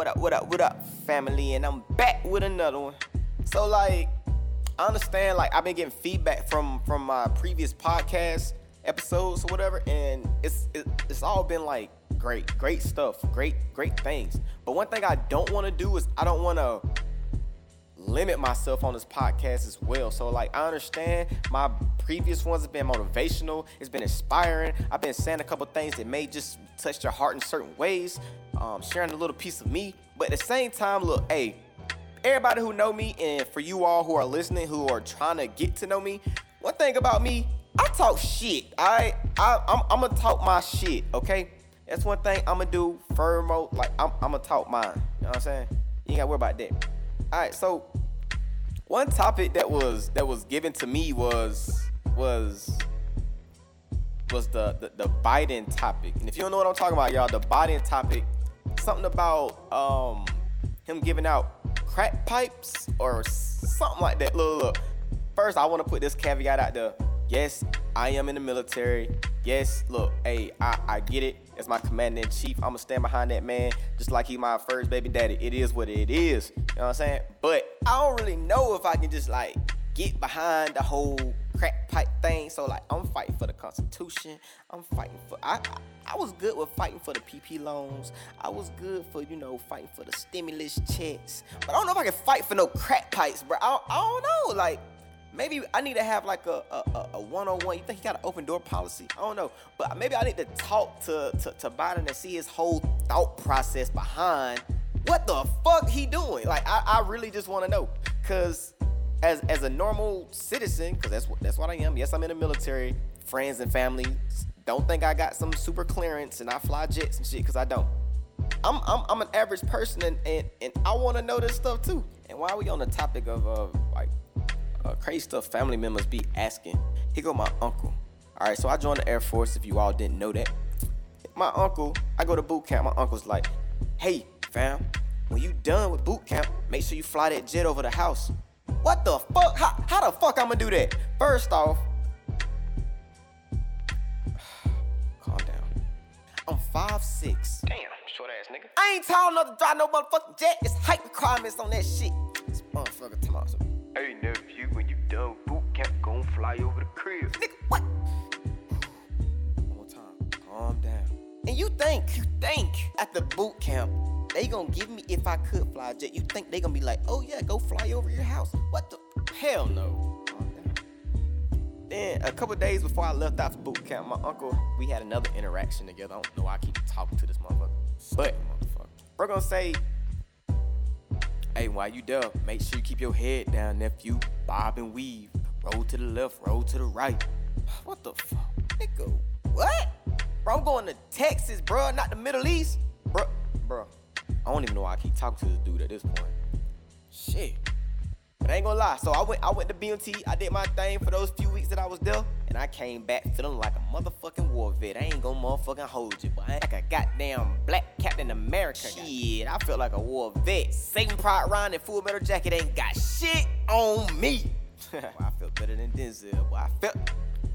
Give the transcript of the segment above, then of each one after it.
What up, what up, what up, family? And I'm back with another one. So like, I understand like I've been getting feedback from from my previous podcast episodes or whatever, and it's it, it's all been like great, great stuff, great, great things. But one thing I don't want to do is I don't want to limit myself on this podcast as well. So like I understand my previous ones have been motivational, it's been inspiring. I've been saying a couple things that may just touch your heart in certain ways, um, sharing a little piece of me. But at the same time, look, hey, everybody who know me and for you all who are listening who are trying to get to know me, one thing about me, I talk shit. I I I'm, I'm gonna talk my shit, okay? That's one thing I'm gonna do. Firmo, like I'm, I'm gonna talk mine. You know what I'm saying? You ain't gotta worry about that. All right, so one topic that was that was given to me was was was the, the the Biden topic. And if you don't know what I'm talking about, y'all, the Biden topic, something about um him giving out crack pipes or something like that. Look, look. First, I want to put this caveat out there. Yes, I am in the military. Yes, look, hey, I, I get it. As my commander in chief, I'ma stand behind that man just like he my first baby daddy. It is what it is. You know what I'm saying? But I don't really know if I can just like get behind the whole crack pipe thing. So like I'm fighting for the Constitution. I'm fighting for I I was good with fighting for the PP loans. I was good for you know fighting for the stimulus checks. But I don't know if I can fight for no crack pipes, bro. I, I don't know. Like maybe I need to have like a a, a one-on-one. You think he got an open door policy? I don't know, but maybe I need to talk to, to to Biden and see his whole thought process behind what the fuck he doing. Like I, I really just want to know, cause as as a normal citizen, cause that's what that's what I am. Yes, I'm in the military. Friends and family don't think I got some super clearance and I fly jets and shit, cause I don't. I'm, I'm, I'm an average person and, and, and I want to know this stuff too. And why are we on the topic of uh, like uh, crazy stuff family members be asking. Here go my uncle. All right, so I joined the Air Force. If you all didn't know that, my uncle, I go to boot camp. My uncle's like, "Hey, fam, when you done with boot camp, make sure you fly that jet over the house." What the fuck? How, how the fuck I'm gonna do that? First off, calm down. I'm 5'6". Damn, short ass nigga. I ain't tall enough to drive no motherfucking jet. It's height requirements on that shit. This motherfucker some Hey nephew, fly over the crib. Nigga, what? One more time. Calm down. And you think, you think at the boot camp, they gonna give me if I could fly a jet. You think they gonna be like, oh yeah, go fly over your house? What the hell no. Then a couple days before I left out for boot camp, my uncle, we had another interaction together. I don't know why I keep talking to this motherfucker. But motherfucker. We're gonna say Hey, while you there, make sure you keep your head down, nephew. Bob and weave. Roll to the left, roll to the right. What the fuck? Nigga, what? Bro, I'm going to Texas, bro, not the Middle East. Bro, bro. I don't even know why I keep talking to this dude at this point. Shit. But I ain't gonna lie. So I went I went to BMT, I did my thing for those few weeks that I was there, and I came back feeling like a motherfucking war vet. I ain't gonna motherfucking hold you, but like a goddamn black Captain America. Shit, I felt like a war vet. Saving Private Ryan and Full Metal Jacket ain't got shit on me. Boy, I feel better than Denzel. Boy, I felt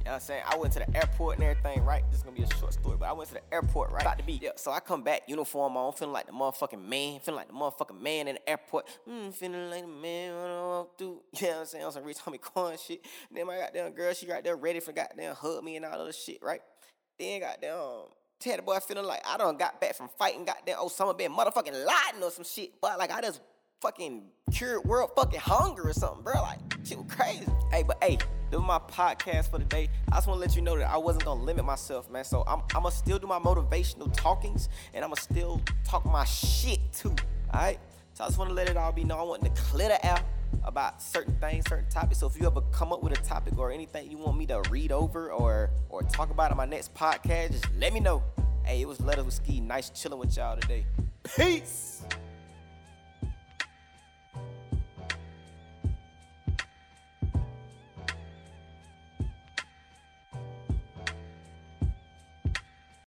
you know what I'm saying? I went to the airport and everything, right? This is gonna be a short story, but I went to the airport, right? About to be. Yeah, so I come back, uniform on, feeling like the motherfucking man, feeling like the motherfucking man in the airport. Mm, feeling like the man when I walk through. You know what I'm saying? On some Rich Homie Quan shit. then my goddamn girl, she right there ready for goddamn hug me and all of this shit, right? Then goddamn Teddy boy feeling like I done got back from fighting goddamn Osama bin motherfucking Laden or some shit. But like I just fucking cured world fucking hunger or something, bro. Like shit was crazy. Hey, but hey, this was my podcast for the day. I just want to let you know that I wasn't gonna limit myself, man. So I'm I'ma still do my motivational talkings and I'ma still talk my shit too. Alright? So I just want to let it all be known. I want to clear the air about certain things, certain topics. So if you ever come up with a topic or anything you want me to read over or or talk about in my next podcast, just let me know. Hey, it was Letters with Ski. Nice chilling with y'all today. Peace.